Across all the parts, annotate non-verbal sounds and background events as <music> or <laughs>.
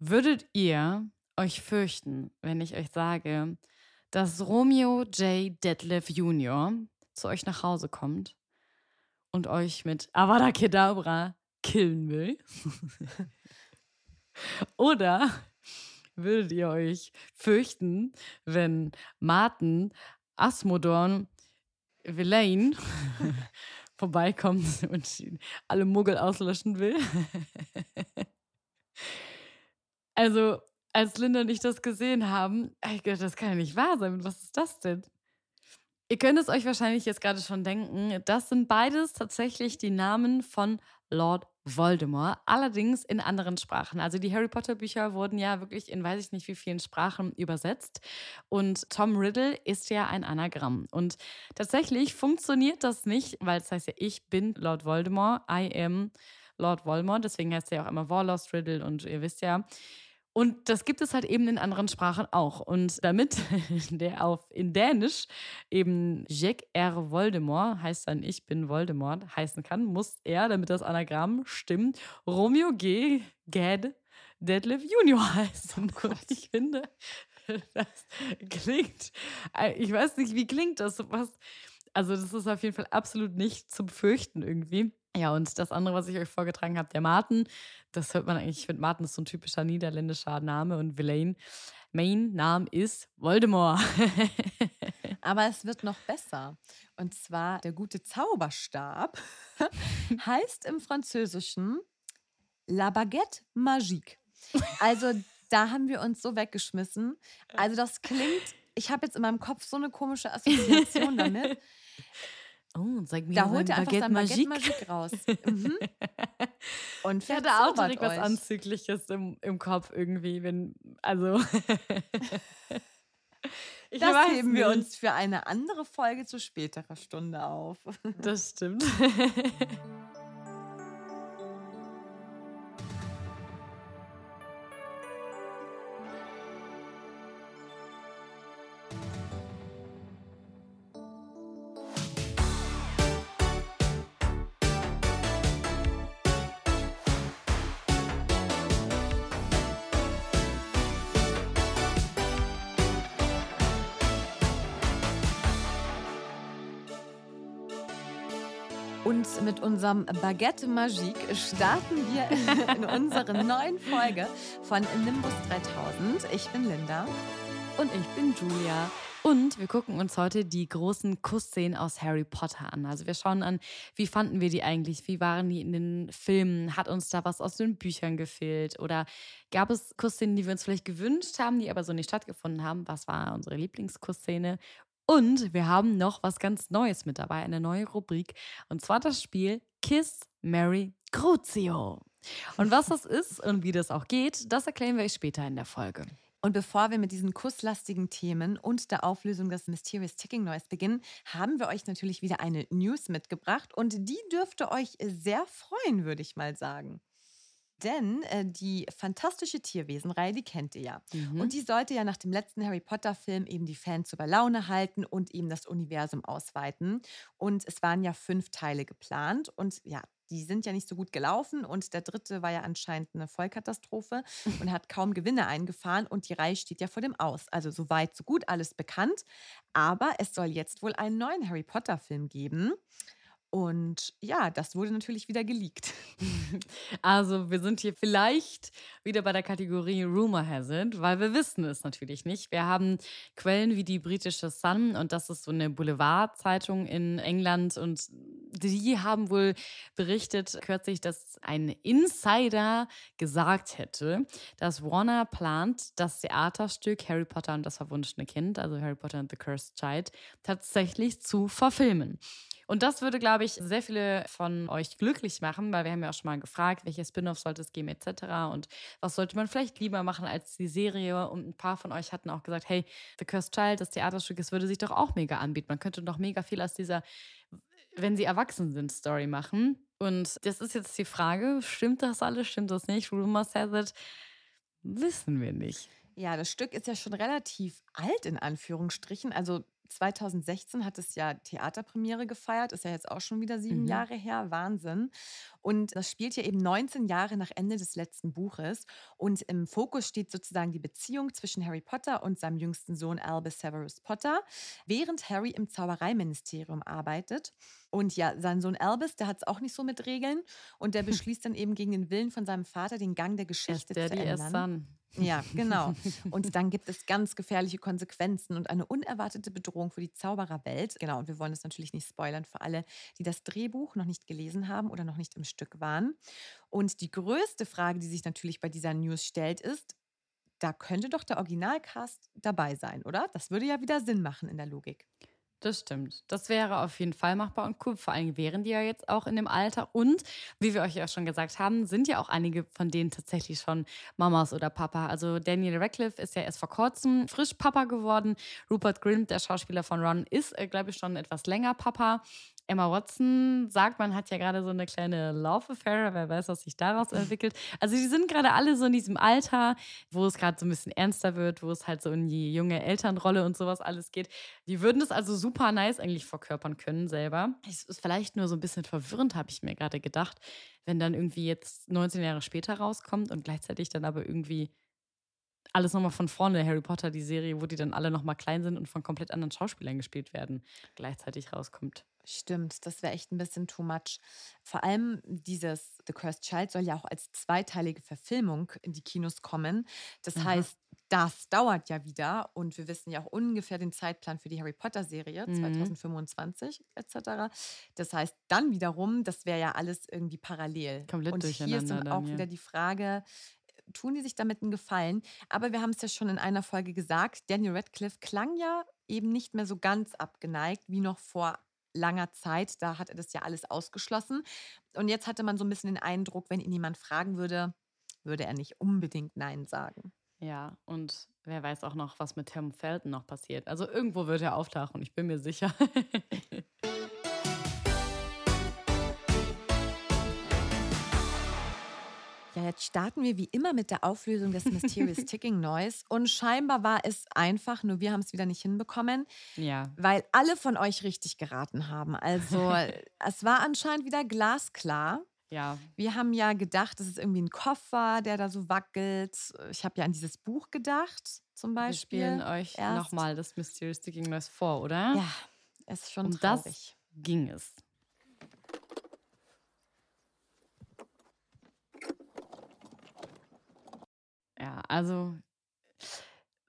Würdet ihr euch fürchten, wenn ich euch sage, dass Romeo J. Detlef Jr. zu euch nach Hause kommt und euch mit Avada Kedavra killen will? <laughs> Oder würdet ihr euch fürchten, wenn Martin Asmodorn Villain <laughs> vorbeikommt und alle Muggel auslöschen will? <laughs> also, als Linda und ich das gesehen haben, das kann ja nicht wahr sein. Was ist das denn? Ihr könnt es euch wahrscheinlich jetzt gerade schon denken. Das sind beides tatsächlich die Namen von Lord Voldemort, allerdings in anderen Sprachen. Also die Harry Potter Bücher wurden ja wirklich in weiß ich nicht wie vielen Sprachen übersetzt und Tom Riddle ist ja ein Anagramm und tatsächlich funktioniert das nicht, weil es heißt ja ich bin Lord Voldemort, I am Lord Voldemort, deswegen heißt er ja auch immer Warlost Riddle und ihr wisst ja, und das gibt es halt eben in anderen Sprachen auch. Und damit <laughs> der auf in Dänisch eben Jack R. Voldemort, heißt dann Ich bin Voldemort, heißen kann, muss er, damit das Anagramm stimmt, Romeo G. Gad Deadlift Junior <laughs> heißen. Und ich finde, <laughs> das klingt, äh, ich weiß nicht, wie klingt das? Was, also, das ist auf jeden Fall absolut nicht zum Fürchten irgendwie. Ja, und das andere, was ich euch vorgetragen habe, der Martin, das hört man eigentlich, ich finde, Martin ist so ein typischer niederländischer Name und Villain, mein Name ist Voldemort. <laughs> Aber es wird noch besser. Und zwar der gute Zauberstab <laughs> heißt im Französischen La Baguette Magique. Also da haben wir uns so weggeschmissen. Also das klingt, ich habe jetzt in meinem Kopf so eine komische Assoziation damit. <laughs> Oh, sag mir Da holt er einfach sein Baguette Magique. Raus. Mhm. <laughs> Und Ich hatte auch direkt was. Anzügliches im, im Kopf irgendwie, wenn, also. <laughs> ich Das heben wir nicht. uns für eine andere Folge zu späterer Stunde auf. Das stimmt. <laughs> Und mit unserem Baguette Magique starten wir <laughs> in unserer neuen Folge von Nimbus 3000. Ich bin Linda. Und ich bin Julia. Und wir gucken uns heute die großen Kussszenen aus Harry Potter an. Also wir schauen an, wie fanden wir die eigentlich? Wie waren die in den Filmen? Hat uns da was aus den Büchern gefehlt? Oder gab es Kussszenen, die wir uns vielleicht gewünscht haben, die aber so nicht stattgefunden haben? Was war unsere Lieblingskussszene? Und wir haben noch was ganz Neues mit dabei, eine neue Rubrik. Und zwar das Spiel Kiss, Mary, Crucio. Und was das ist und wie das auch geht, das erklären wir euch später in der Folge. Und bevor wir mit diesen kusslastigen Themen und der Auflösung des Mysterious Ticking Noise beginnen, haben wir euch natürlich wieder eine News mitgebracht und die dürfte euch sehr freuen, würde ich mal sagen. Denn äh, die fantastische Tierwesenreihe, die kennt ihr ja. Mhm. Und die sollte ja nach dem letzten Harry Potter-Film eben die Fans über Laune halten und eben das Universum ausweiten. Und es waren ja fünf Teile geplant. Und ja, die sind ja nicht so gut gelaufen. Und der dritte war ja anscheinend eine Vollkatastrophe <laughs> und hat kaum Gewinne eingefahren. Und die Reihe steht ja vor dem Aus. Also so weit, so gut, alles bekannt. Aber es soll jetzt wohl einen neuen Harry Potter-Film geben. Und ja, das wurde natürlich wieder geleakt. <laughs> <laughs> Also, wir sind hier vielleicht wieder bei der Kategorie Rumor It, weil wir wissen es natürlich nicht. Wir haben Quellen wie die britische Sun und das ist so eine Boulevardzeitung in England und die haben wohl berichtet kürzlich, dass ein Insider gesagt hätte, dass Warner plant, das Theaterstück Harry Potter und das verwunschene Kind, also Harry Potter and the Cursed Child, tatsächlich zu verfilmen. Und das würde, glaube ich, sehr viele von euch glücklich machen, weil wir haben ja auch schon mal gefragt, welche Spin-offs sollte es geben etc. Und was sollte man vielleicht lieber machen als die Serie. Und ein paar von euch hatten auch gesagt, hey, The Cursed Child, das Theaterstück, es würde sich doch auch mega anbieten. Man könnte doch mega viel aus dieser, wenn sie erwachsen sind, Story machen. Und das ist jetzt die Frage, stimmt das alles, stimmt das nicht? Rumor says it. Wissen wir nicht. Ja, das Stück ist ja schon relativ alt in Anführungsstrichen. Also 2016 hat es ja Theaterpremiere gefeiert, ist ja jetzt auch schon wieder sieben Mhm. Jahre her, Wahnsinn. Und das spielt ja eben 19 Jahre nach Ende des letzten Buches. Und im Fokus steht sozusagen die Beziehung zwischen Harry Potter und seinem jüngsten Sohn Albus Severus Potter, während Harry im Zaubereiministerium arbeitet. Und ja, sein Sohn Albus, der hat es auch nicht so mit Regeln und der <laughs> beschließt dann eben gegen den Willen von seinem Vater, den Gang der Geschichte zu Daddy, as ändern. Ja, genau. <laughs> Und dann gibt es ganz gefährliche Konsequenzen und eine unerwartete Bedrohung für die Zaubererwelt. Genau, und wir wollen das natürlich nicht spoilern für alle, die das Drehbuch noch nicht gelesen haben oder noch nicht im Stück waren. Und die größte Frage, die sich natürlich bei dieser News stellt, ist, da könnte doch der Originalcast dabei sein, oder? Das würde ja wieder Sinn machen in der Logik. Das stimmt. Das wäre auf jeden Fall machbar und cool. Vor allem wären die ja jetzt auch in dem Alter. Und wie wir euch ja schon gesagt haben, sind ja auch einige von denen tatsächlich schon Mamas oder Papa. Also Daniel Radcliffe ist ja erst vor kurzem frisch Papa geworden. Rupert Grint, der Schauspieler von Ron, ist, äh, glaube ich, schon etwas länger Papa. Emma Watson sagt, man hat ja gerade so eine kleine Love Affair, wer weiß, was sich daraus entwickelt. Also die sind gerade alle so in diesem Alter, wo es gerade so ein bisschen ernster wird, wo es halt so in die junge Elternrolle und sowas alles geht. Die würden das also super nice eigentlich verkörpern können selber. Es ist vielleicht nur so ein bisschen verwirrend, habe ich mir gerade gedacht, wenn dann irgendwie jetzt 19 Jahre später rauskommt und gleichzeitig dann aber irgendwie alles nochmal von vorne, Harry Potter, die Serie, wo die dann alle nochmal klein sind und von komplett anderen Schauspielern gespielt werden, gleichzeitig rauskommt. Stimmt, das wäre echt ein bisschen too much. Vor allem dieses The Cursed Child soll ja auch als zweiteilige Verfilmung in die Kinos kommen. Das Aha. heißt, das dauert ja wieder und wir wissen ja auch ungefähr den Zeitplan für die Harry Potter Serie Mhm. 2025 etc. Das heißt, dann wiederum, das wäre ja alles irgendwie parallel. Komplett und hier ist dann, auch ja. wieder die Frage, tun die sich damit einen Gefallen? Aber wir haben es ja schon in einer Folge gesagt, Daniel Radcliffe klang ja eben nicht mehr so ganz abgeneigt wie noch vor langer Zeit. Da hat er das ja alles ausgeschlossen. Und jetzt hatte man so ein bisschen den Eindruck, wenn ihn jemand fragen würde, würde er nicht unbedingt Nein sagen. Ja, und wer weiß auch noch, was mit Tom Felton noch passiert. Also irgendwo wird er auftauchen, ich bin mir sicher. <laughs> jetzt starten wir wie immer mit der Auflösung des Mysterious <laughs> Ticking Noise. Und scheinbar war es einfach, nur wir haben es wieder nicht hinbekommen, ja. weil alle von euch richtig geraten haben. Also <laughs> es war anscheinend wieder glasklar. Ja, Wir haben ja gedacht, es ist irgendwie ein Koffer, der da so wackelt. Ich habe ja an dieses Buch gedacht, zum wir Beispiel. spielen euch nochmal das Mysterious Sticking Noise vor, oder? Ja, es ist schon um traurig. das ging es. Ja, also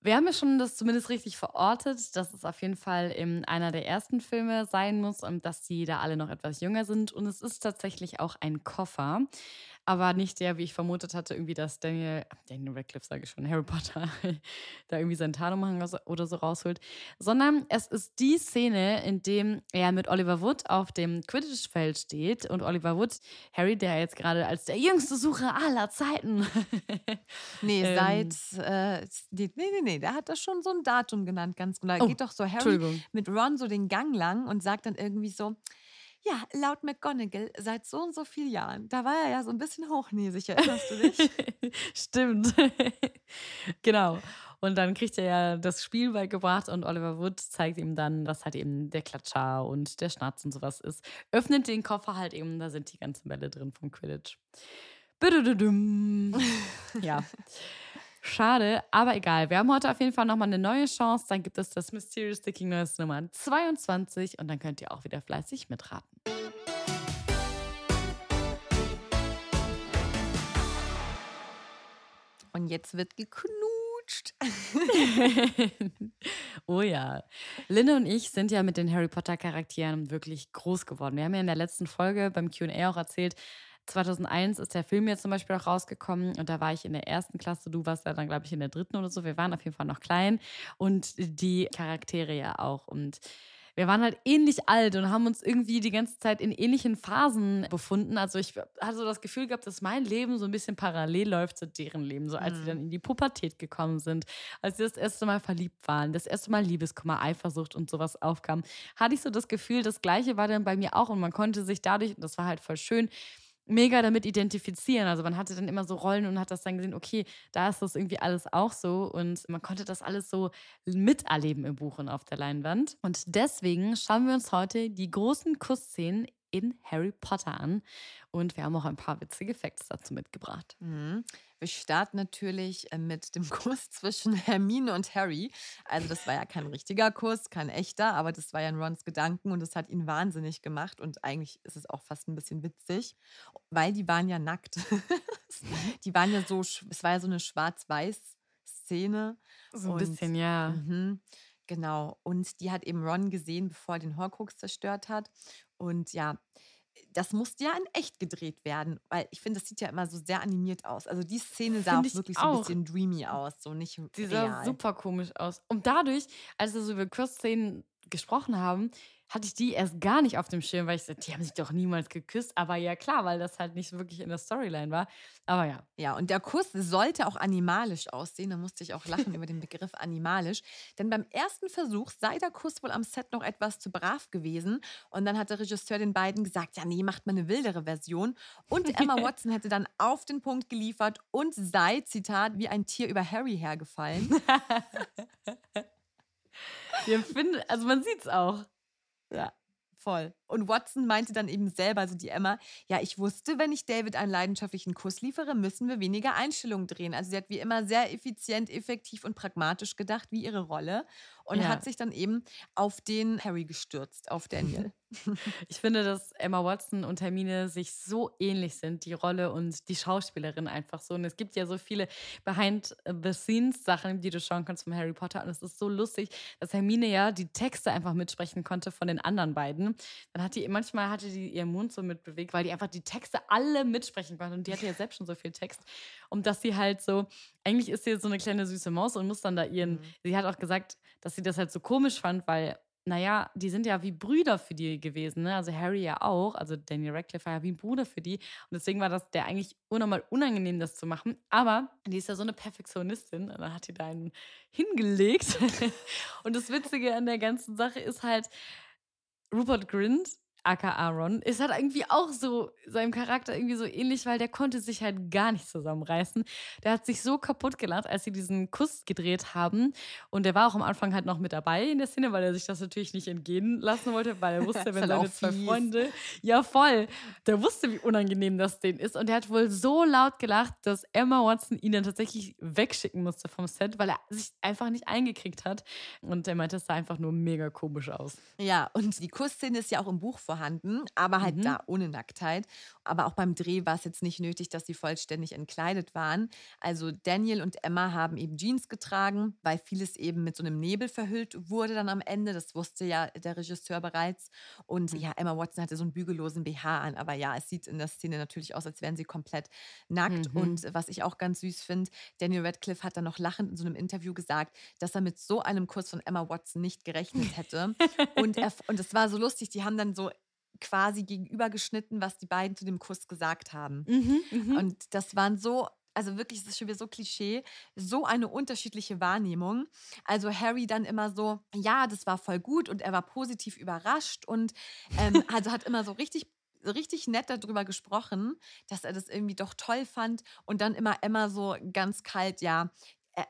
wir haben ja schon das zumindest richtig verortet, dass es auf jeden Fall in einer der ersten Filme sein muss und dass die da alle noch etwas jünger sind. Und es ist tatsächlich auch ein Koffer, aber nicht der, wie ich vermutet hatte, irgendwie, dass Daniel, Daniel Radcliffe sage ich schon, Harry Potter, <laughs> da irgendwie seinen Tarnumhang oder so rausholt, sondern es ist die Szene, in dem er mit Oliver Wood auf dem Quidditch-Feld steht und Oliver Wood, Harry, der jetzt gerade als der jüngste Sucher aller Zeiten <laughs> Nee, Ähm. seit. Äh, nee, nee, nee, der hat das schon so ein Datum genannt, ganz genau. Da Oh, geht doch so Harry mit Ron so den Gang lang und sagt dann irgendwie so. Ja, laut McGonagall seit so und so vielen Jahren. Da war er ja so ein bisschen hochnäsig, erinnerst du dich? <laughs> Stimmt. <laughs> genau. Und dann kriegt er ja das Spiel beigebracht und Oliver Wood zeigt ihm dann, was halt eben der Klatscher und der Schnatz und sowas ist. Öffnet den Koffer halt eben, da sind die ganzen Bälle drin vom Quidditch. <laughs> Ja. Schade, aber egal. Wir haben heute auf jeden Fall nochmal eine neue Chance. Dann gibt es das Mysterious Sticking Noise Nummer 22 und dann könnt ihr auch wieder fleißig mitraten. Und jetzt wird geknutscht. <laughs> oh ja. Linde und ich sind ja mit den Harry Potter Charakteren wirklich groß geworden. Wir haben ja in der letzten Folge beim QA auch erzählt, 2001 ist der Film jetzt zum Beispiel auch rausgekommen und da war ich in der ersten Klasse, du warst ja dann, glaube ich, in der dritten oder so. Wir waren auf jeden Fall noch klein und die Charaktere ja auch. Und wir waren halt ähnlich alt und haben uns irgendwie die ganze Zeit in ähnlichen Phasen befunden. Also ich hatte so das Gefühl gehabt, dass mein Leben so ein bisschen parallel läuft zu deren Leben. So als mhm. sie dann in die Pubertät gekommen sind, als sie das erste Mal verliebt waren, das erste Mal Liebeskummer, Eifersucht und sowas aufkam, hatte ich so das Gefühl, das Gleiche war dann bei mir auch und man konnte sich dadurch, das war halt voll schön, mega damit identifizieren. Also man hatte dann immer so Rollen und hat das dann gesehen, okay, da ist das irgendwie alles auch so und man konnte das alles so miterleben im Buch und auf der Leinwand. Und deswegen schauen wir uns heute die großen Kussszenen in Harry Potter an und wir haben auch ein paar witzige Facts dazu mitgebracht. Mhm. Wir starten natürlich äh, mit dem <laughs> Kuss zwischen Hermine und Harry. Also das war ja kein richtiger Kuss, kein echter, aber das war ja in Rons Gedanken und das hat ihn wahnsinnig gemacht und eigentlich ist es auch fast ein bisschen witzig, weil die waren ja nackt. <laughs> die waren ja so, es war ja so eine schwarz-weiß-Szene. So ein und, bisschen, ja. Mhm, genau. Und die hat eben Ron gesehen, bevor er den Horcrux zerstört hat. Und ja, das musste ja in echt gedreht werden, weil ich finde, das sieht ja immer so sehr animiert aus. Also die Szene sah auch wirklich auch. so ein bisschen dreamy aus, so nicht Die sah super komisch aus. Und dadurch, als wir so über Kursszenen gesprochen haben, hatte ich die erst gar nicht auf dem Schirm, weil ich sagte, die haben sich doch niemals geküsst. Aber ja, klar, weil das halt nicht wirklich in der Storyline war. Aber ja. Ja, und der Kuss sollte auch animalisch aussehen. Da musste ich auch lachen über den Begriff animalisch. Denn beim ersten Versuch sei der Kuss wohl am Set noch etwas zu brav gewesen. Und dann hat der Regisseur den beiden gesagt, ja, nee, macht mal eine wildere Version. Und Emma <laughs> Watson hätte dann auf den Punkt geliefert und sei, Zitat, wie ein Tier über Harry hergefallen. <laughs> Wir finden, also man sieht es auch. Ja, voll. Und Watson meinte dann eben selber, also die Emma, ja, ich wusste, wenn ich David einen leidenschaftlichen Kuss liefere, müssen wir weniger Einstellungen drehen. Also sie hat wie immer sehr effizient, effektiv und pragmatisch gedacht, wie ihre Rolle. Und ja. hat sich dann eben auf den Harry gestürzt, auf Daniel. <laughs> Ich finde, dass Emma Watson und Hermine sich so ähnlich sind, die Rolle und die Schauspielerin einfach so. Und es gibt ja so viele Behind-the-Scenes-Sachen, die du schauen kannst von Harry Potter. Und es ist so lustig, dass Hermine ja die Texte einfach mitsprechen konnte von den anderen beiden. Dann hat die, manchmal hatte die ihren Mund so mitbewegt, weil die einfach die Texte alle mitsprechen konnte. Und die hatte ja selbst schon so viel Text. Und dass sie halt so, eigentlich ist sie so eine kleine süße Maus und muss dann da ihren, mhm. sie hat auch gesagt, dass sie das halt so komisch fand, weil naja, die sind ja wie Brüder für die gewesen, ne? Also Harry ja auch, also Daniel Radcliffe war ja wie ein Bruder für die. Und deswegen war das der eigentlich unnormal unangenehm, das zu machen. Aber die ist ja so eine Perfektionistin und dann hat die da einen hingelegt. <laughs> und das Witzige an der ganzen Sache ist halt, Rupert Grint aka Aaron, ist halt irgendwie auch so seinem Charakter irgendwie so ähnlich, weil der konnte sich halt gar nicht zusammenreißen. Der hat sich so kaputt gelacht, als sie diesen Kuss gedreht haben. Und der war auch am Anfang halt noch mit dabei in der Szene, weil er sich das natürlich nicht entgehen lassen wollte, weil er wusste, <laughs> wenn seine zwei Freunde. Ja, voll. Der wusste, wie unangenehm das denen ist. Und der hat wohl so laut gelacht, dass Emma Watson ihn dann tatsächlich wegschicken musste vom Set, weil er sich einfach nicht eingekriegt hat. Und er meinte, es sah einfach nur mega komisch aus. Ja, und die Kussszene ist ja auch im Buch vorhanden, aber halt mhm. da ohne Nacktheit. Aber auch beim Dreh war es jetzt nicht nötig, dass sie vollständig entkleidet waren. Also Daniel und Emma haben eben Jeans getragen, weil vieles eben mit so einem Nebel verhüllt wurde dann am Ende. Das wusste ja der Regisseur bereits. Und mhm. ja, Emma Watson hatte so einen bügellosen BH an. Aber ja, es sieht in der Szene natürlich aus, als wären sie komplett nackt. Mhm. Und was ich auch ganz süß finde, Daniel Radcliffe hat dann noch lachend in so einem Interview gesagt, dass er mit so einem Kuss von Emma Watson nicht gerechnet hätte. und, er, und es war so lustig, die haben dann so quasi gegenübergeschnitten, was die beiden zu dem Kuss gesagt haben. Mhm, mh. Und das waren so also wirklich, es ist schon wieder so Klischee, so eine unterschiedliche Wahrnehmung. Also Harry dann immer so, ja, das war voll gut und er war positiv überrascht und ähm, <laughs> also hat immer so richtig richtig nett darüber gesprochen, dass er das irgendwie doch toll fand und dann immer Emma so ganz kalt, ja,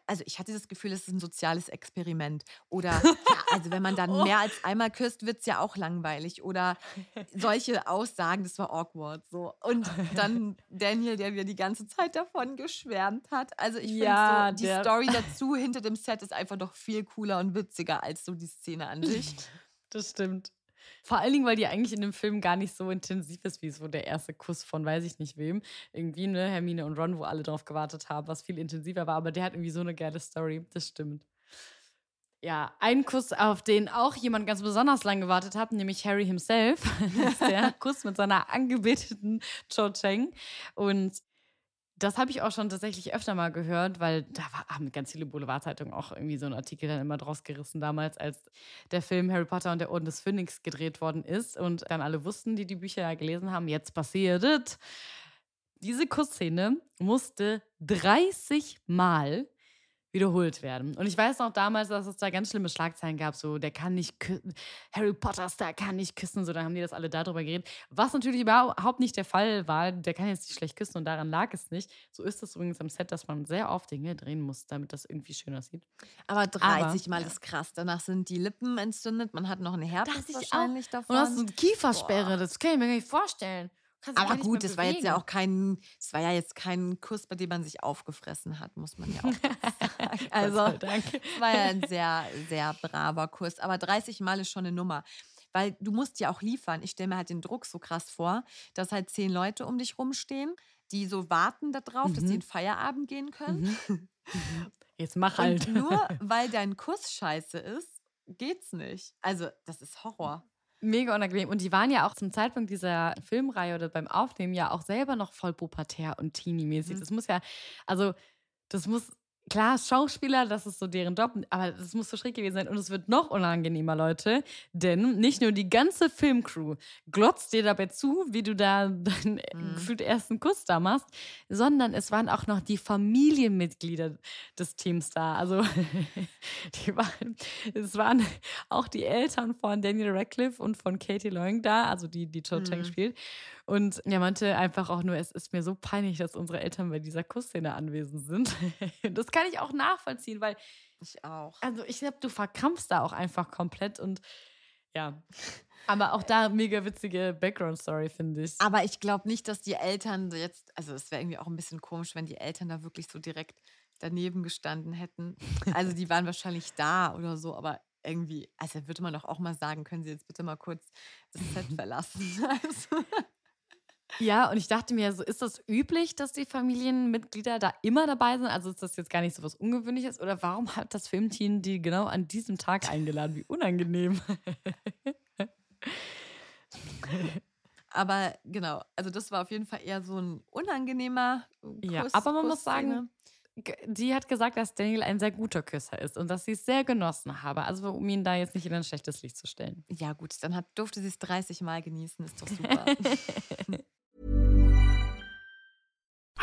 also ich hatte das Gefühl, es ist ein soziales Experiment. Oder ja, also wenn man <laughs> dann oh. mehr als einmal küsst, wird es ja auch langweilig. Oder solche Aussagen, das war awkward. So. Und dann Daniel, der wieder die ganze Zeit davon geschwärmt hat. Also ich ja, finde so, die Story <laughs> dazu hinter dem Set ist einfach doch viel cooler und witziger als so die Szene an sich. Das stimmt. Vor allen Dingen, weil die eigentlich in dem Film gar nicht so intensiv ist, wie so der erste Kuss von weiß ich nicht wem. Irgendwie, ne, Hermine und Ron, wo alle drauf gewartet haben, was viel intensiver war. Aber der hat irgendwie so eine geile Story. Das stimmt. Ja, ein Kuss, auf den auch jemand ganz besonders lang gewartet hat, nämlich Harry himself. <laughs> Das ist der <laughs> Kuss mit seiner angebeteten Cho Cheng. Und das habe ich auch schon tatsächlich öfter mal gehört, weil da war, haben ganz viele Boulevardzeitungen auch irgendwie so einen Artikel dann immer draus gerissen, damals, als der Film Harry Potter und der Orden des Phönix gedreht worden ist und dann alle wussten, die die Bücher ja gelesen haben, jetzt passiert es. Diese Kussszene musste 30 Mal wiederholt werden. Und ich weiß noch damals, dass es da ganz schlimme Schlagzeilen gab, so der kann nicht küssen, Harry Potter Star kann nicht küssen, so da haben die das alle darüber geredet. Was natürlich überhaupt nicht der Fall war, der kann jetzt nicht schlecht küssen und daran lag es nicht. So ist es übrigens am Set, dass man sehr oft Dinge drehen muss, damit das irgendwie schöner sieht. Aber 30 Aber, Mal ja. ist krass. Danach sind die Lippen entzündet, man hat noch eine Herpes wahrscheinlich auch. davon. Und hast eine Kiefersperre, Boah. das kann ich mir gar nicht vorstellen. Aber gut, es war jetzt ja auch kein, es war ja jetzt kein Kuss, bei dem man sich aufgefressen hat, muss man ja <laughs> auch sagen. Also, es war ja ein sehr, sehr braver Kuss. Aber 30 Mal ist schon eine Nummer. Weil du musst ja auch liefern. Ich stelle mir halt den Druck so krass vor, dass halt zehn Leute um dich rumstehen, die so warten darauf, mhm. dass sie in Feierabend gehen können. Mhm. <laughs> Jetzt mach halt. Und nur <laughs> weil dein Kuss scheiße ist, geht's nicht. Also, das ist Horror. Mega unangenehm. Und die waren ja auch zum Zeitpunkt dieser Filmreihe oder beim Aufnehmen ja auch selber noch voll pubertär und teenie-mäßig. Mhm. Das muss ja, also, das muss klar, Schauspieler, das ist so deren Job, aber das muss so schräg gewesen sein. Und es wird noch unangenehmer, Leute, denn nicht nur die ganze Filmcrew glotzt dir dabei zu, wie du da deinen mhm. gefühlt ersten Kuss da machst, sondern es waren auch noch die Familienmitglieder des Teams da. Also <laughs> die waren, es waren auch die Eltern von Daniel Radcliffe und von Katie Loing da, also die, die Cho Chang mhm. spielt. Und er meinte einfach auch nur, es ist mir so peinlich, dass unsere Eltern bei dieser Kussszene anwesend sind. <laughs> das kann ich auch nachvollziehen, weil. Ich auch. Also, ich glaube, du verkrampfst da auch einfach komplett und ja. <laughs> Aber auch da mega witzige Background-Story, finde ich. Aber ich glaube nicht, dass die Eltern jetzt, also es wäre irgendwie auch ein bisschen komisch, wenn die Eltern da wirklich so direkt daneben gestanden hätten. Also die waren wahrscheinlich da oder so, aber irgendwie, also würde man doch auch mal sagen, können Sie jetzt bitte mal kurz das Set <laughs> verlassen. Also. Ja, und ich dachte mir, so ist das üblich, dass die Familienmitglieder da immer dabei sind? Also ist das jetzt gar nicht so was Ungewöhnliches? Oder warum hat das Filmteam die genau an diesem Tag eingeladen? Wie unangenehm. <laughs> Aber genau, also das war auf jeden Fall eher so ein unangenehmer Kuss. Ja, aber man muss sagen, die hat gesagt, dass Daniel ein sehr guter Küsser ist und dass sie es sehr genossen habe. Also um ihn da jetzt nicht in ein schlechtes Licht zu stellen. Ja gut, dann hat, durfte sie es 30 Mal genießen, ist doch <laughs> super.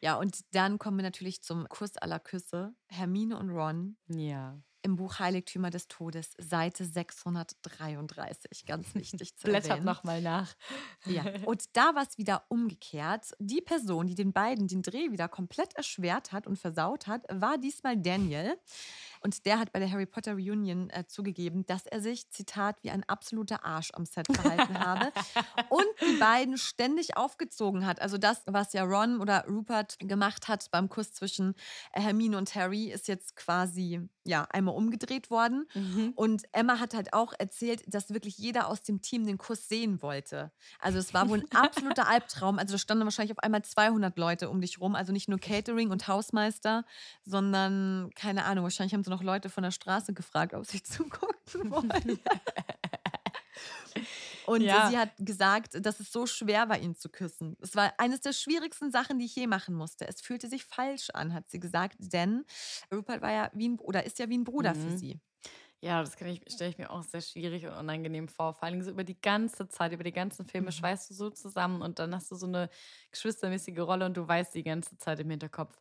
Ja, und dann kommen wir natürlich zum Kuss aller Küsse. Hermine und Ron. Ja. im Buch Heiligtümer des Todes, Seite 633. Ganz <laughs> wichtig zu Blättert nochmal nach. Ja, <laughs> und da war es wieder umgekehrt. Die Person, die den beiden den Dreh wieder komplett erschwert hat und versaut hat, war diesmal Daniel. Und der hat bei der Harry Potter Reunion äh, zugegeben, dass er sich, Zitat, wie ein absoluter Arsch am Set verhalten habe und die beiden ständig aufgezogen hat. Also das, was ja Ron oder Rupert gemacht hat beim Kuss zwischen äh, Hermine und Harry, ist jetzt quasi ja einmal umgedreht worden. Mhm. Und Emma hat halt auch erzählt, dass wirklich jeder aus dem Team den Kuss sehen wollte. Also es war wohl ein absoluter <laughs> Albtraum. Also da standen wahrscheinlich auf einmal 200 Leute um dich rum. Also nicht nur Catering und Hausmeister, sondern keine Ahnung, wahrscheinlich haben sie noch Leute von der Straße gefragt, ob sie <laughs> zugucken wollen. Und ja. sie hat gesagt, dass es so schwer war, ihn zu küssen. Es war eines der schwierigsten Sachen, die ich je machen musste. Es fühlte sich falsch an, hat sie gesagt, denn Rupert war ja wie ein, oder ist ja wie ein Bruder mhm. für sie. Ja, das stelle ich mir auch sehr schwierig und unangenehm vor. Vor allem so über die ganze Zeit, über die ganzen Filme mhm. schweißt du so zusammen und dann hast du so eine geschwistermäßige Rolle und du weißt die ganze Zeit im Hinterkopf,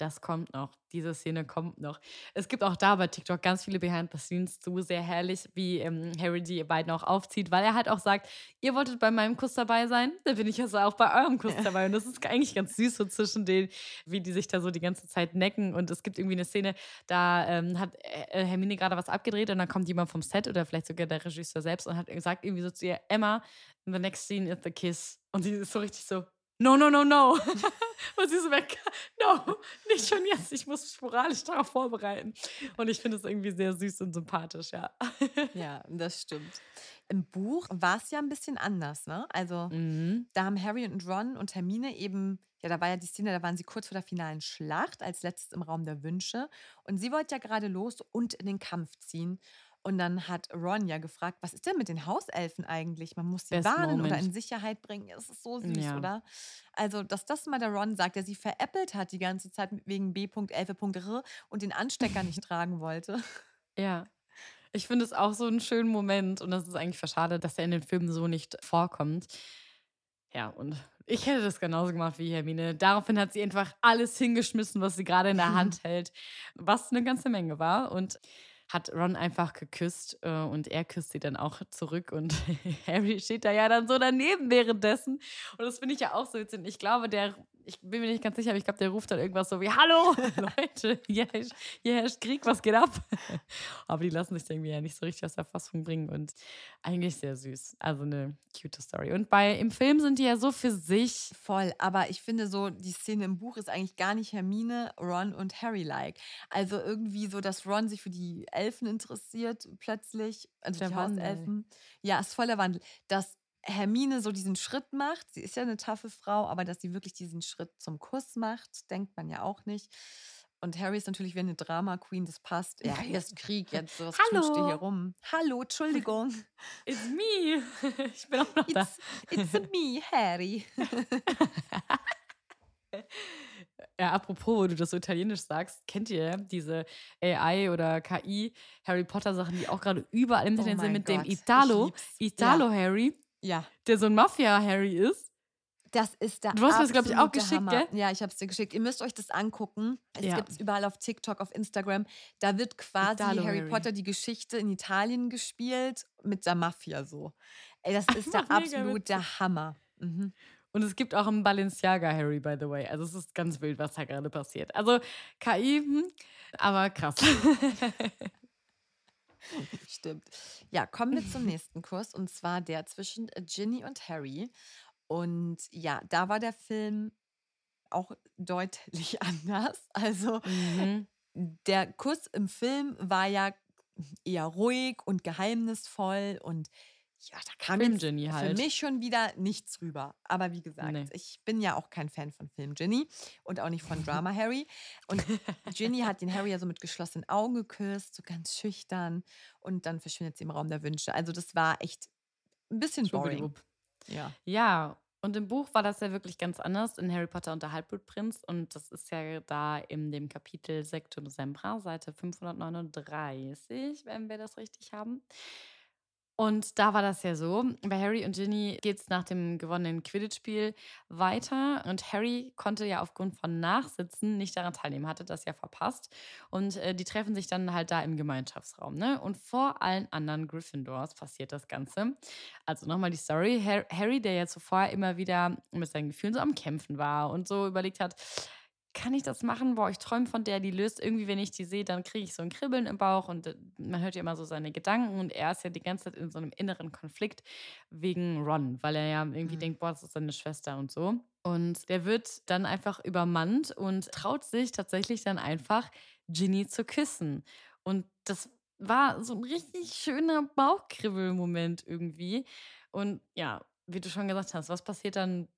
das kommt noch. Diese Szene kommt noch. Es gibt auch da bei TikTok ganz viele Behind the Scenes zu. Sehr herrlich, wie ähm, Harry die beiden auch aufzieht, weil er halt auch sagt, ihr wolltet bei meinem Kuss dabei sein, dann bin ich also auch bei eurem Kuss dabei. Und das ist eigentlich ganz süß so zwischen denen, wie die sich da so die ganze Zeit necken. Und es gibt irgendwie eine Szene, da ähm, hat äh, Hermine gerade was abgedreht und dann kommt jemand vom Set oder vielleicht sogar der Regisseur selbst und hat sagt irgendwie so zu ihr, Emma, the next scene is the kiss. Und sie ist so richtig so, no, no, no, no. <laughs> und sie so weg, <laughs> no, nicht schon jetzt. Ich muss sporadisch darauf vorbereiten. Und ich finde es irgendwie sehr süß und sympathisch, ja. <laughs> ja, das stimmt. Im Buch war es ja ein bisschen anders, ne? Also Mhm. da haben Harry und Ron und Hermine eben, ja, da war ja die Szene, da waren sie kurz vor der finalen Schlacht, als letztes im Raum der Wünsche. Und sie wollte ja gerade los und in den Kampf ziehen. Und dann hat Ron ja gefragt, was ist denn mit den Hauselfen eigentlich? Man muss sie Best warnen oder Moment. in Sicherheit bringen. Es ist so süß, Ja. oder? Also, dass das mal der Ron sagt, der sie veräppelt hat die ganze Zeit wegen B.11.r und den Anstecker nicht <laughs> tragen wollte. Ja. Ich finde es auch so einen schönen Moment und das ist eigentlich verschade, dass er in den Filmen so nicht vorkommt. Ja, und ich hätte das genauso gemacht wie Hermine. Daraufhin hat sie einfach alles hingeschmissen, was sie gerade in der Hand <laughs> hält, was eine ganze Menge war. Und hat Ron einfach geküsst äh, und er küsst sie dann auch zurück und <laughs> Harry steht da ja dann so daneben währenddessen. Und das finde ich ja auch so witzig. Ich glaube, der, ich bin mir nicht ganz sicher, aber ich glaube, der ruft dann irgendwas so wie: Hallo, <laughs> Leute, hier herrscht, hier herrscht Krieg, was geht ab? <laughs> aber die lassen sich irgendwie ja nicht so richtig aus der Fassung bringen und eigentlich sehr süß. Also eine cute Story. Und bei im Film sind die ja so für sich. Voll, aber ich finde so, die Szene im Buch ist eigentlich gar nicht Hermine, Ron und Harry-like. Also irgendwie so, dass Ron sich für die Elfen interessiert plötzlich, also Der die Wandel. Hauselfen. Ja, ist voller Wandel. Dass Hermine so diesen Schritt macht, sie ist ja eine taffe Frau, aber dass sie wirklich diesen Schritt zum Kuss macht, denkt man ja auch nicht. Und Harry ist natürlich wie eine Drama-Queen, das passt. Ja, hier ist Krieg, jetzt was <laughs> Hallo. hier rum? Hallo, Entschuldigung. <laughs> It's me. <laughs> Ich bin auch noch da. It's, it's me, Harry. Ja, apropos, wo du das so italienisch sagst, kennt ihr diese AI oder KI Harry Potter Sachen, die auch gerade überall im Oh Internet sind mein mit dem Gott, ich Italo. Italo Harry, Ja. der so ein Mafia Harry ist. Das ist der Du hast mir's, glaub ich, auch absolute geschickt, Hammer. gell? Ja, ich habe es dir geschickt. Ihr müsst euch das angucken. Es Ja. gibt es überall auf TikTok, auf Instagram. Da wird quasi Italo Harry. Potter die Geschichte in Italien gespielt mit der Mafia so. Ey, das ist der Mega absolut witzig. der Hammer. Mhm. Und es gibt auch einen Balenciaga Harry, by the way. Also es ist ganz wild, was da gerade passiert. Also KI, hm, aber krass. <laughs> <laughs> Stimmt. Ja, kommen wir zum <laughs> nächsten Kurs und zwar der zwischen Ginny und Harry. Und ja, da war der Film auch deutlich <laughs> anders. Also mhm. der Kuss im Film war ja eher ruhig und geheimnisvoll und ja, da kam Film jetzt Ginny für halt. mich schon wieder nichts rüber. Aber wie gesagt, Nee. ich bin ja auch kein Fan von Film Ginny und auch nicht von <laughs> Drama Harry. Und Ginny hat den Harry ja so mit geschlossenen Augen geküsst, so ganz schüchtern und dann verschwindet sie im Raum der Wünsche. Also das war echt ein bisschen boring. Ja. Ja, und im Buch war das ja wirklich ganz anders in Harry Potter und der Halbblutprinz. Und das ist ja da in dem Kapitel Sectum Sempra, Seite 539, wenn wir das richtig haben. Und da war das ja so, bei Harry und Ginny geht es nach dem gewonnenen Quidditch-Spiel weiter und Harry konnte ja aufgrund von Nachsitzen nicht daran teilnehmen, hatte das ja verpasst. Und äh, die treffen sich dann halt da im Gemeinschaftsraum. Ne? Und vor allen anderen Gryffindors passiert das Ganze. Also nochmal die Story. Har- Harry, der ja zuvor immer wieder mit seinen Gefühlen so am Kämpfen war und so überlegt hat, kann ich das machen? Boah, ich träume von der, die löst irgendwie, wenn ich die sehe, dann kriege ich so ein Kribbeln im Bauch und äh, man hört ja immer so seine Gedanken und er ist ja die ganze Zeit in so einem inneren Konflikt wegen Ron, weil er ja irgendwie Mhm. denkt, boah, das ist seine Schwester und so. Und der wird dann einfach übermannt und traut sich tatsächlich dann einfach, Ginny zu küssen. Und das war so ein richtig schöner Bauchkribbelmoment irgendwie. Und ja, wie du schon gesagt hast, was passiert dann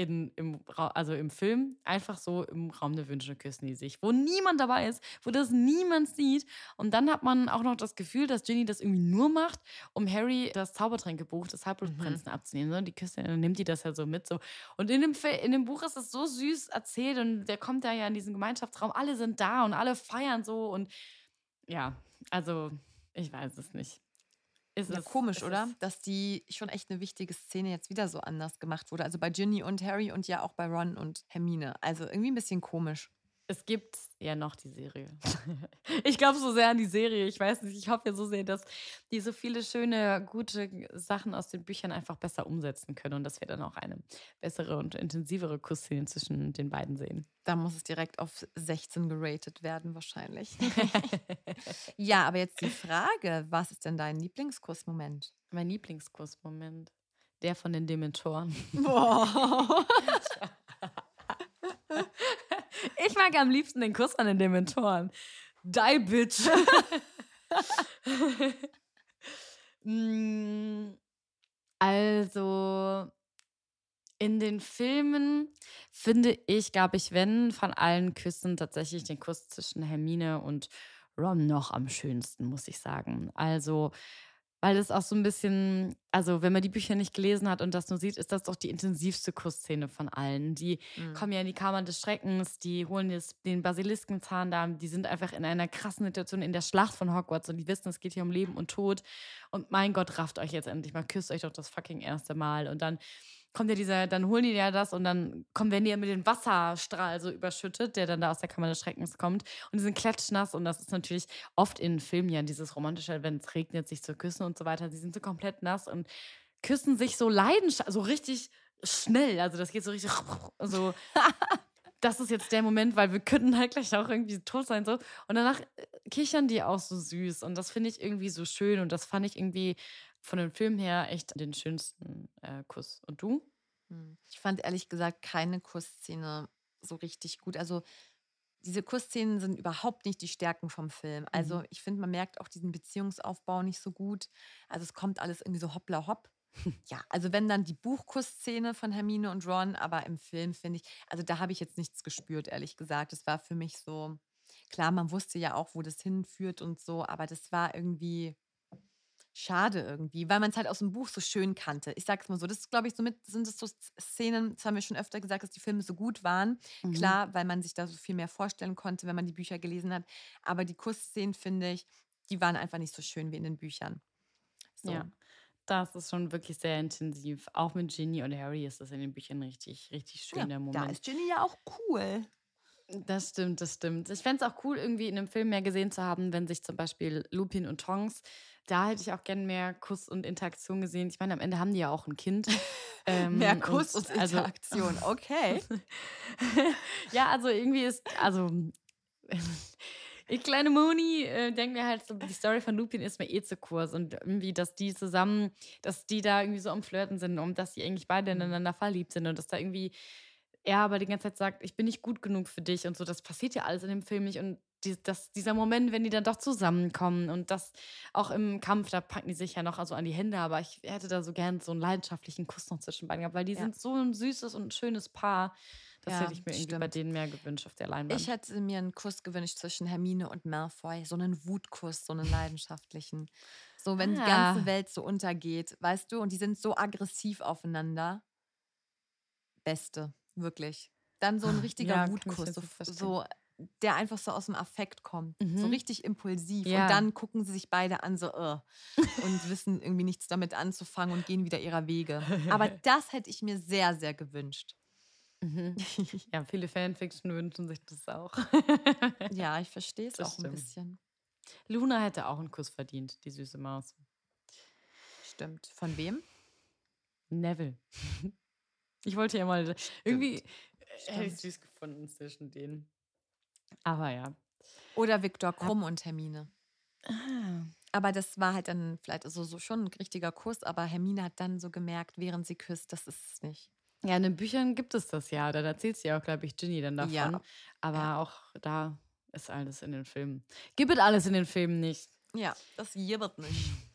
in, im, also im Film? Einfach so im Raum der Wünsche küssen die sich, wo niemand dabei ist, wo das niemand sieht. Und dann hat man auch noch das Gefühl, dass Ginny das irgendwie nur macht, um Harry das Zaubertränkebuch des Halbblutprinzen abzunehmen. Ne? Die küsst dann nimmt die das ja so mit. So. Und in dem, in dem Buch ist es so süß erzählt und der kommt da ja in diesen Gemeinschaftsraum, alle sind da und alle feiern so und ja, also ich weiß es nicht. Es Ja, ist- komisch, es oder? ist- Dass die schon echt eine wichtige Szene jetzt wieder so anders gemacht wurde. Also bei Ginny und Harry und ja auch bei Ron und Hermine. Also irgendwie ein bisschen komisch. Es gibt ja noch die Serie. <laughs> ich glaube so sehr an die Serie. Ich weiß nicht, ich hoffe ja so sehr, dass die so viele schöne, gute Sachen aus den Büchern einfach besser umsetzen können und dass wir dann auch eine bessere und intensivere Kussszene zwischen den beiden sehen. Da muss es direkt auf 16 geratet werden, wahrscheinlich. <laughs> ja, aber jetzt die Frage: Was ist denn dein Lieblingskussmoment? Mein Lieblingskussmoment. Der von den Dementoren. Boah. <laughs> Ich mag am liebsten den Kuss an den Dementoren. Die Bitch. <laughs> Mm, also, in den Filmen finde ich, glaube ich, wenn von allen Küssen tatsächlich den Kuss zwischen Hermine und Ron noch am schönsten, muss ich sagen. Also, weil es auch so ein bisschen, also wenn man die Bücher nicht gelesen hat und das nur sieht, ist das doch die intensivste Kussszene von allen. Die mhm. kommen ja in die Kammer des Schreckens, die holen jetzt den Basiliskenzahn da, die sind einfach in einer krassen Situation in der Schlacht von Hogwarts und die wissen, es geht hier um Leben und Tod. Und mein Gott, rafft euch jetzt endlich mal, küsst euch doch das fucking erste Mal. Und dann kommt ja dieser, dann holen die ja das und dann kommen, werden die ja mit dem Wasserstrahl so überschüttet, der dann da aus der Kammer des Schreckens kommt. Und die sind klatschnass und das ist natürlich oft in Filmen ja dieses romantische, wenn es regnet, sich zu küssen und so weiter. Sie sind so komplett nass und küssen sich so leidenschaftlich, so richtig schnell. Also das geht so richtig <laughs> so. das ist jetzt der Moment, weil wir könnten halt gleich auch irgendwie tot sein so. Und danach äh, kichern die auch so süß und das finde ich irgendwie so schön und das fand ich irgendwie von dem Film her echt den schönsten äh, Kuss. Und du? Hm. Ich fand ehrlich gesagt keine Kussszene so richtig gut. Also diese Kussszenen sind überhaupt nicht die Stärken vom Film. Also mhm. ich finde, man merkt auch diesen Beziehungsaufbau nicht so gut. Also es kommt alles irgendwie so hoppla hopp. <laughs> ja, also wenn dann die Buchkussszene von Hermine und Ron, aber im Film finde ich, also da habe ich jetzt nichts gespürt, ehrlich gesagt. Es war für mich so, klar, man wusste ja auch, wo das hinführt und so, aber das war irgendwie, schade irgendwie, weil man es halt aus dem Buch so schön kannte. Ich sag's mal so, das ist, glaube ich, somit sind es so Szenen, das haben wir schon öfter gesagt, dass die Filme so gut waren. Mhm. Klar, weil man sich da so viel mehr vorstellen konnte, wenn man die Bücher gelesen hat. Aber die Kussszenen, finde ich, die waren einfach nicht so schön wie in den Büchern. So. Ja. Das ist schon wirklich sehr intensiv. Auch mit Ginny und Harry ist das in den Büchern richtig, richtig schön, ja, der Moment. Da ist Ginny ja auch cool. Das stimmt, das stimmt. Ich fände es auch cool, irgendwie in einem Film mehr gesehen zu haben, wenn sich zum Beispiel Lupin und Tonks da hätte ich auch gern mehr Kuss und Interaktion gesehen. Ich meine, am Ende haben die ja auch ein Kind. <laughs> Ähm, mehr Kuss und, und also Interaktion, also, okay. <laughs> ja, also irgendwie ist, also <laughs> ich kleine Moni äh, denke mir halt so, die Story von Lupin ist mir eh zu kurz und irgendwie, dass die zusammen, dass die da irgendwie so am Flirten sind und dass die eigentlich beide mhm. ineinander verliebt sind und dass da irgendwie er aber die ganze Zeit sagt, ich bin nicht gut genug für dich und so, das passiert ja alles in dem Film nicht und die, das, dieser Moment, wenn die dann doch zusammenkommen und das auch im Kampf, da packen die sich ja noch also an die Hände, aber ich hätte da so gern so einen leidenschaftlichen Kuss noch zwischen beiden gehabt, weil die ja. sind so ein süßes und schönes Paar. Das ja, hätte ich mir irgendwie bei denen mehr gewünscht auf der Leinwand. Ich hätte mir einen Kuss gewünscht zwischen Hermine und Malfoy, so einen Wutkuss, so einen leidenschaftlichen. So, wenn ah. die ganze Welt so untergeht, weißt du, und die sind so aggressiv aufeinander. Beste, wirklich. Dann so ein richtiger ja, Wutkuss, so, so der einfach so aus dem Affekt kommt. Mhm. So richtig impulsiv. Ja. Und dann gucken sie sich beide an, so, uh, und <laughs> wissen irgendwie nichts damit anzufangen und gehen wieder ihrer Wege. Aber <laughs> das hätte ich mir sehr, sehr gewünscht. Mhm. <laughs> Ja, viele Fanfiction wünschen sich das auch. ja, ich verstehe es auch stimmt. ein bisschen. Luna hätte auch einen Kuss verdient, die süße Maus. Stimmt. Von wem? Neville. Ich wollte ja mal Stimmt. irgendwie hätte ich süß gefunden zwischen denen. Aber ja. Oder Viktor Krumm und Hermine. Ah. Aber das war halt dann vielleicht also so schon ein richtiger Kuss, aber Hermine hat dann so gemerkt, während sie küsst, das ist es nicht. Ja, in den Büchern gibt es das ja. Da erzählt sie ja auch, glaube ich, Ginny dann davon. Ja. Aber ja. auch da ist alles in den Filmen. Gibt es alles in den Filmen nicht. Ja, das gibt nicht. <laughs>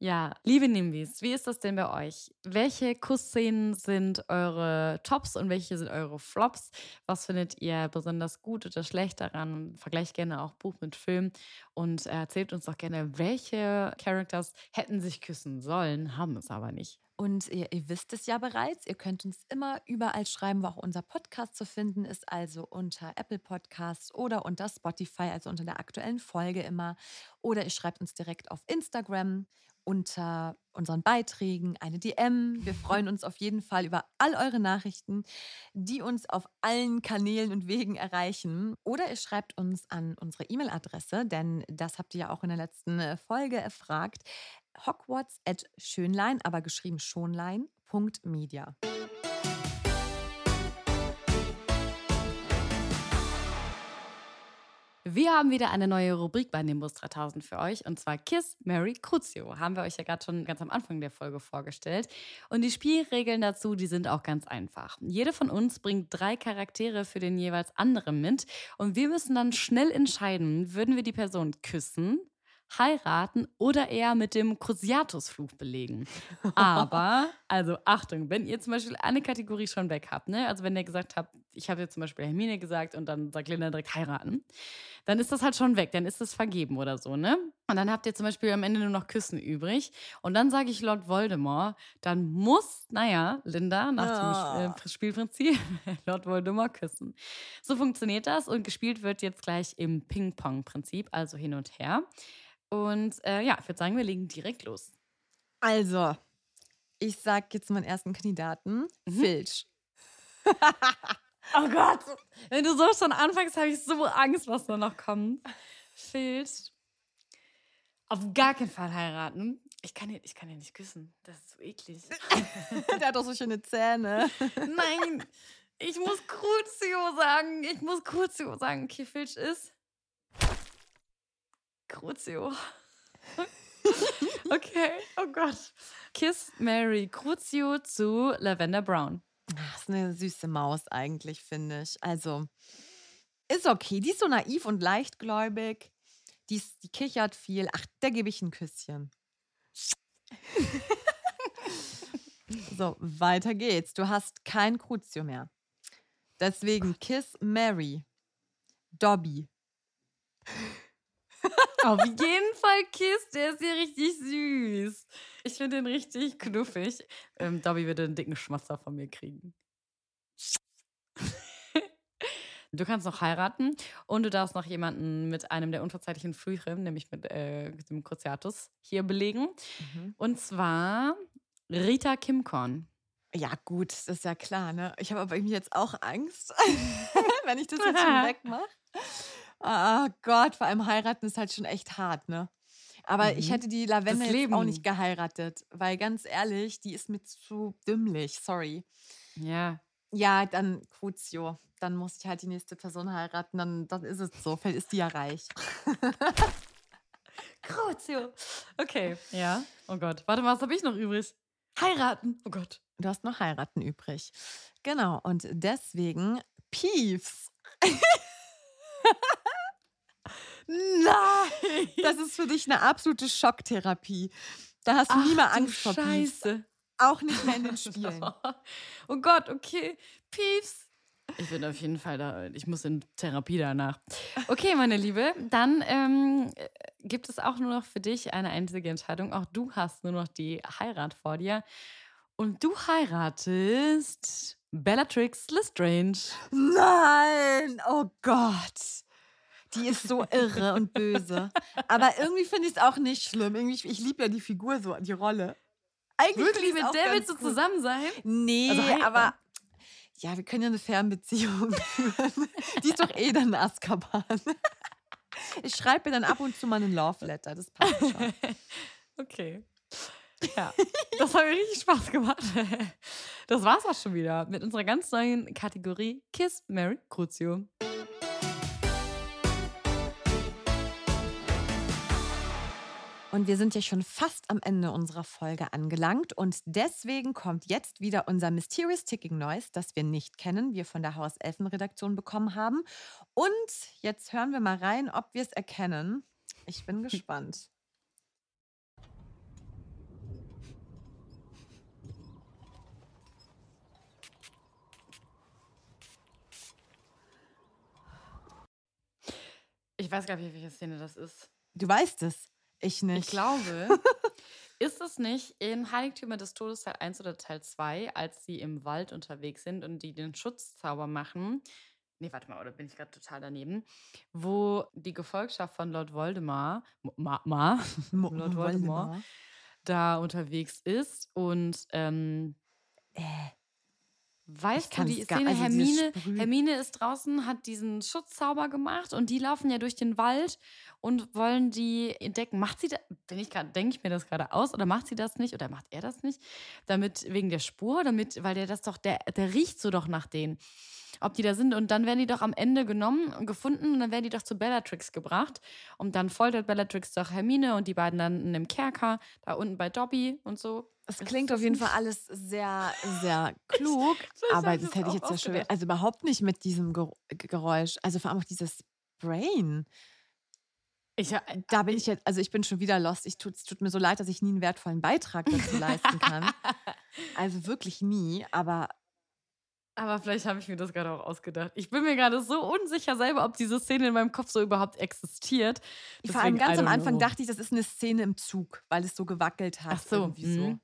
Ja, liebe Nimbis, wie ist das denn bei euch? Welche Kussszenen sind eure Tops und welche sind eure Flops? Was findet ihr besonders gut oder schlecht daran? Vergleicht gerne auch Buch mit Film und erzählt uns doch gerne, welche Characters hätten sich küssen sollen, haben es aber nicht. Und ihr, ihr, wisst es ja bereits, ihr könnt uns immer überall schreiben, wo auch unser Podcast zu finden ist, also unter Apple Podcasts oder unter Spotify, also unter der aktuellen Folge immer. Oder ihr schreibt uns direkt auf Instagram unter unseren Beiträgen eine DM. Wir <laughs> freuen uns auf jeden Fall über all eure Nachrichten, die uns auf allen Kanälen und Wegen erreichen. Oder ihr schreibt uns an unsere E-Mail-Adresse, denn das habt ihr ja auch in der letzten äh, Folge erfragt. Hogwarts at Schönlein, aber geschrieben Schonlein.media. Wir haben wieder eine neue Rubrik bei Nimbus 3000 für euch und zwar Kiss, Mary, Crucio. Haben wir euch ja gerade schon ganz am Anfang der Folge vorgestellt. Und die Spielregeln dazu, die sind auch ganz einfach. Jede von uns bringt drei Charaktere für den jeweils anderen mit und wir müssen dann schnell entscheiden, würden wir die Person küssen, heiraten oder eher mit dem Cruciatus-Fluch belegen. Aber, also Achtung, wenn ihr zum Beispiel eine Kategorie schon weg habt, ne? also wenn ihr gesagt habt, ich habe jetzt zum Beispiel Hermine gesagt und dann sagt Linda direkt heiraten, dann ist das halt schon weg, dann ist das vergeben oder so, ne? Und dann habt ihr zum Beispiel am Ende nur noch Küssen übrig. Und dann sage ich Lord Voldemort, dann muss, naja, Linda nach dem Ja. äh, Spielprinzip <laughs> Lord Voldemort küssen. So funktioniert das und gespielt wird jetzt gleich im Ping-Pong-Prinzip, also hin und her. Und äh, ja, ich würde sagen, wir legen direkt los. Also, ich sag jetzt meinen ersten Kandidaten, Mhm. Filch. <laughs> Oh Gott, wenn du so schon anfängst, habe ich so Angst, was da noch kommt. Filch. Auf gar keinen Fall heiraten. Ich kann ihn, ich kann ihn nicht küssen. Das ist so eklig. <laughs> Der hat doch so schöne Zähne. Nein, ich muss Crucio sagen. Ich muss Crucio sagen. Okay, Filch ist Crucio. <laughs> Okay, oh Gott. Kiss Mary Crucio zu Lavender Brown. Das ist eine süße Maus eigentlich, finde ich. Also, ist okay. Die ist so naiv und leichtgläubig. Die, ist, die kichert viel. Ach, der gebe ich ein Küsschen. so, weiter geht's. Du hast kein Crucio mehr. Deswegen Kiss Mary. Dobby. Auf jeden Fall Kiss, der ist ja richtig süß. Ich finde den richtig knuffig. Ähm, Dobby würde einen dicken Schmatzer von mir kriegen. Du kannst noch heiraten und du darfst noch jemanden mit einem der unverzeihlichen Flüche, nämlich mit äh, dem Cruciatus, hier belegen. Und zwar Rita Kimcorn. Ja, gut, das ist ja klar, ne? Ich habe aber irgendwie jetzt auch Angst, <laughs> <laughs> wenn ich das jetzt schon <laughs> wegmache. Ah Gott, vor allem heiraten ist halt schon echt hart, ne? Aber ich Mhm. hätte die Lavende jetzt auch nicht geheiratet, weil ganz ehrlich, die ist mir zu dümmlich, sorry. Ja. Ja, dann Crucio. Dann muss ich halt die nächste Person heiraten, dann, dann ist es so. Vielleicht ist die ja reich. <laughs> Crucio. Okay. Ja. Oh Gott. Warte mal, was habe ich noch übrig? Heiraten. Oh Gott. Du hast noch heiraten übrig. Genau, und deswegen Peeves. <laughs> Nein. <laughs> Das ist für dich eine absolute Schocktherapie. Da hast du nie mehr Ach Angst vor. Scheiße. Auch nicht mehr in den Spielen. <laughs> Oh Gott, okay. Pieps. Ich bin auf jeden Fall da. Ich muss in Therapie danach. Okay, meine Liebe, dann ähm, äh, gibt es auch nur noch für dich eine einzige Entscheidung. Auch du hast nur noch die Heirat vor dir. Und du heiratest Bellatrix Lestrange. Nein, oh Gott. Die ist so irre und böse. Aber irgendwie finde ich es auch nicht schlimm. Irgendwie, ich, liebe ja die Figur so, die Rolle. Eigentlich find ich's mit du gut. zusammen sein? Nee, Also aber ja, wir können ja eine Fernbeziehung <laughs> führen. Die ist doch eh dann Azkaban. Ich schreibe ihr dann ab und zu mal einen Love Letter. Das passt schon. <laughs> Okay. Ja, das hat mir richtig Spaß gemacht. Das war's auch schon wieder mit unserer ganz neuen Kategorie Kiss, Mary, Crucio. Und wir sind ja schon fast am Ende unserer Folge angelangt und deswegen kommt jetzt wieder unser Mysterious Ticking Noise, das wir nicht kennen, wir von der Hauselfen-Redaktion bekommen haben. Und jetzt hören wir mal rein, ob wir es erkennen. Ich bin <laughs> gespannt. Ich weiß gar nicht, welche Szene das ist. Du weißt es. Ich nicht. Ich glaube, <laughs> ist es nicht in Heiligtümer des Todes Teil 1 oder Teil 2, als sie im Wald unterwegs sind und die den Schutzzauber machen? Nee, warte mal, oder bin ich gerade total daneben? Wo die Gefolgschaft von Lord Voldemort, Ma, Ma, <laughs> Lord Voldemort, da unterwegs ist und ähm, Äh, Weißt du, die Szene, also Hermine, Hermine ist draußen, hat diesen Schutzzauber gemacht und die laufen ja durch den Wald und wollen die entdecken. Macht sie das, bin ich denke ich mir das gerade aus oder macht sie das nicht oder macht er das nicht? Damit, wegen der Spur, damit, weil der das doch, der, der riecht so doch nach denen. Ob die da sind und dann werden die doch am Ende genommen und gefunden und dann werden die doch zu Bellatrix gebracht und dann foltert Bellatrix doch Hermine und die beiden dann in einem Kerker, da unten bei Dobby und so. Es klingt auf jeden Fall alles sehr, sehr <laughs> klug, aber das hätte ich jetzt ja schon, also überhaupt nicht mit diesem Ger- Geräusch, also vor allem auch dieses Brain. Ich, Da bin ich jetzt, also ich bin schon wieder lost. Ich tut, es tut mir so leid, dass ich nie einen wertvollen Beitrag dazu leisten kann. <laughs> Also wirklich nie, aber Aber vielleicht habe ich mir das gerade auch ausgedacht. Ich bin mir gerade so unsicher selber, ob diese Szene in meinem Kopf so überhaupt existiert. vor allem Deswegen, ganz am Anfang know. dachte ich, das ist eine Szene im Zug, weil es so gewackelt hat. Ach so, Irgendwie so.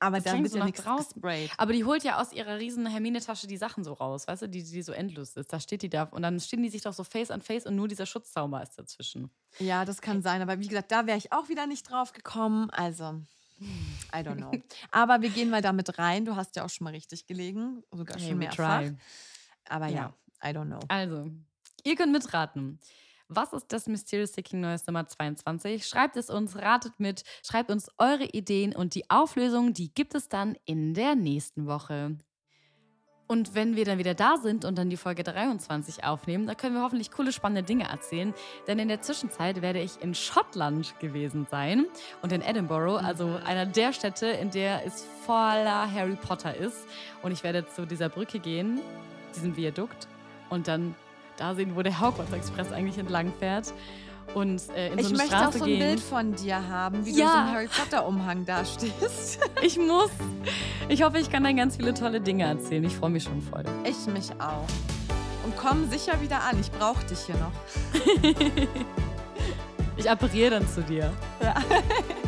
Aber da wird so ja nichts gesprayt. Aber die holt ja aus ihrer riesen Hermine-Tasche die Sachen so raus, weißt du, die, die so endlos ist. Da steht die da und dann stehen die sich doch so face an face und nur dieser Schutzzauber ist dazwischen. Ja, das kann sein. Aber wie gesagt, da wäre ich auch wieder nicht drauf gekommen. Also, I don't know. Aber wir gehen mal damit rein. Du hast ja auch schon mal richtig gelegen, sogar Hey, schon mehrfach. try. Aber ja, I don't know. Also, ihr könnt mitraten. Was ist das Mysterious Seeking Neues Nummer 22? Schreibt es uns, ratet mit, schreibt uns eure Ideen und die Auflösung, die gibt es dann in der nächsten Woche. Und wenn wir dann wieder da sind und dann die Folge 23 aufnehmen, dann können wir hoffentlich coole, spannende Dinge erzählen. Denn in der Zwischenzeit werde ich in Schottland gewesen sein und in Edinburgh, also einer der Städte, in der es voller Harry Potter ist. Und ich werde zu dieser Brücke gehen, diesem Viadukt, und dann da sehen, wo der Hogwarts Express eigentlich entlang fährt. Und äh, in Ich so möchte auch Straße so ein gehen. Bild von dir haben, wie du Ja. so im Harry Potter-Umhang dastehst. <laughs> Ich muss. Ich hoffe, ich kann dann ganz viele tolle Dinge erzählen. Ich freue mich schon voll. Ich mich auch. Und komm sicher wieder an. Ich brauche dich hier noch. <laughs> Ich appariere dann zu dir. <laughs>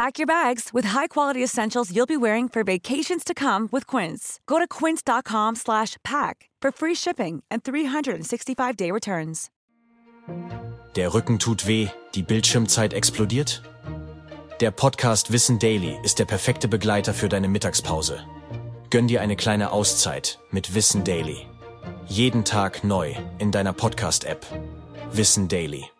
Pack your bags with high-quality essentials you'll be wearing for vacations to come with Quince. Go to quince.com slash pack for free shipping and 365-day returns. Der Rücken tut weh, die Bildschirmzeit explodiert? Der Podcast Wissen Daily ist der perfekte Begleiter für deine Mittagspause. Gönn dir eine kleine Auszeit mit Wissen Daily. Jeden Tag neu in deiner Podcast-App. Wissen Daily.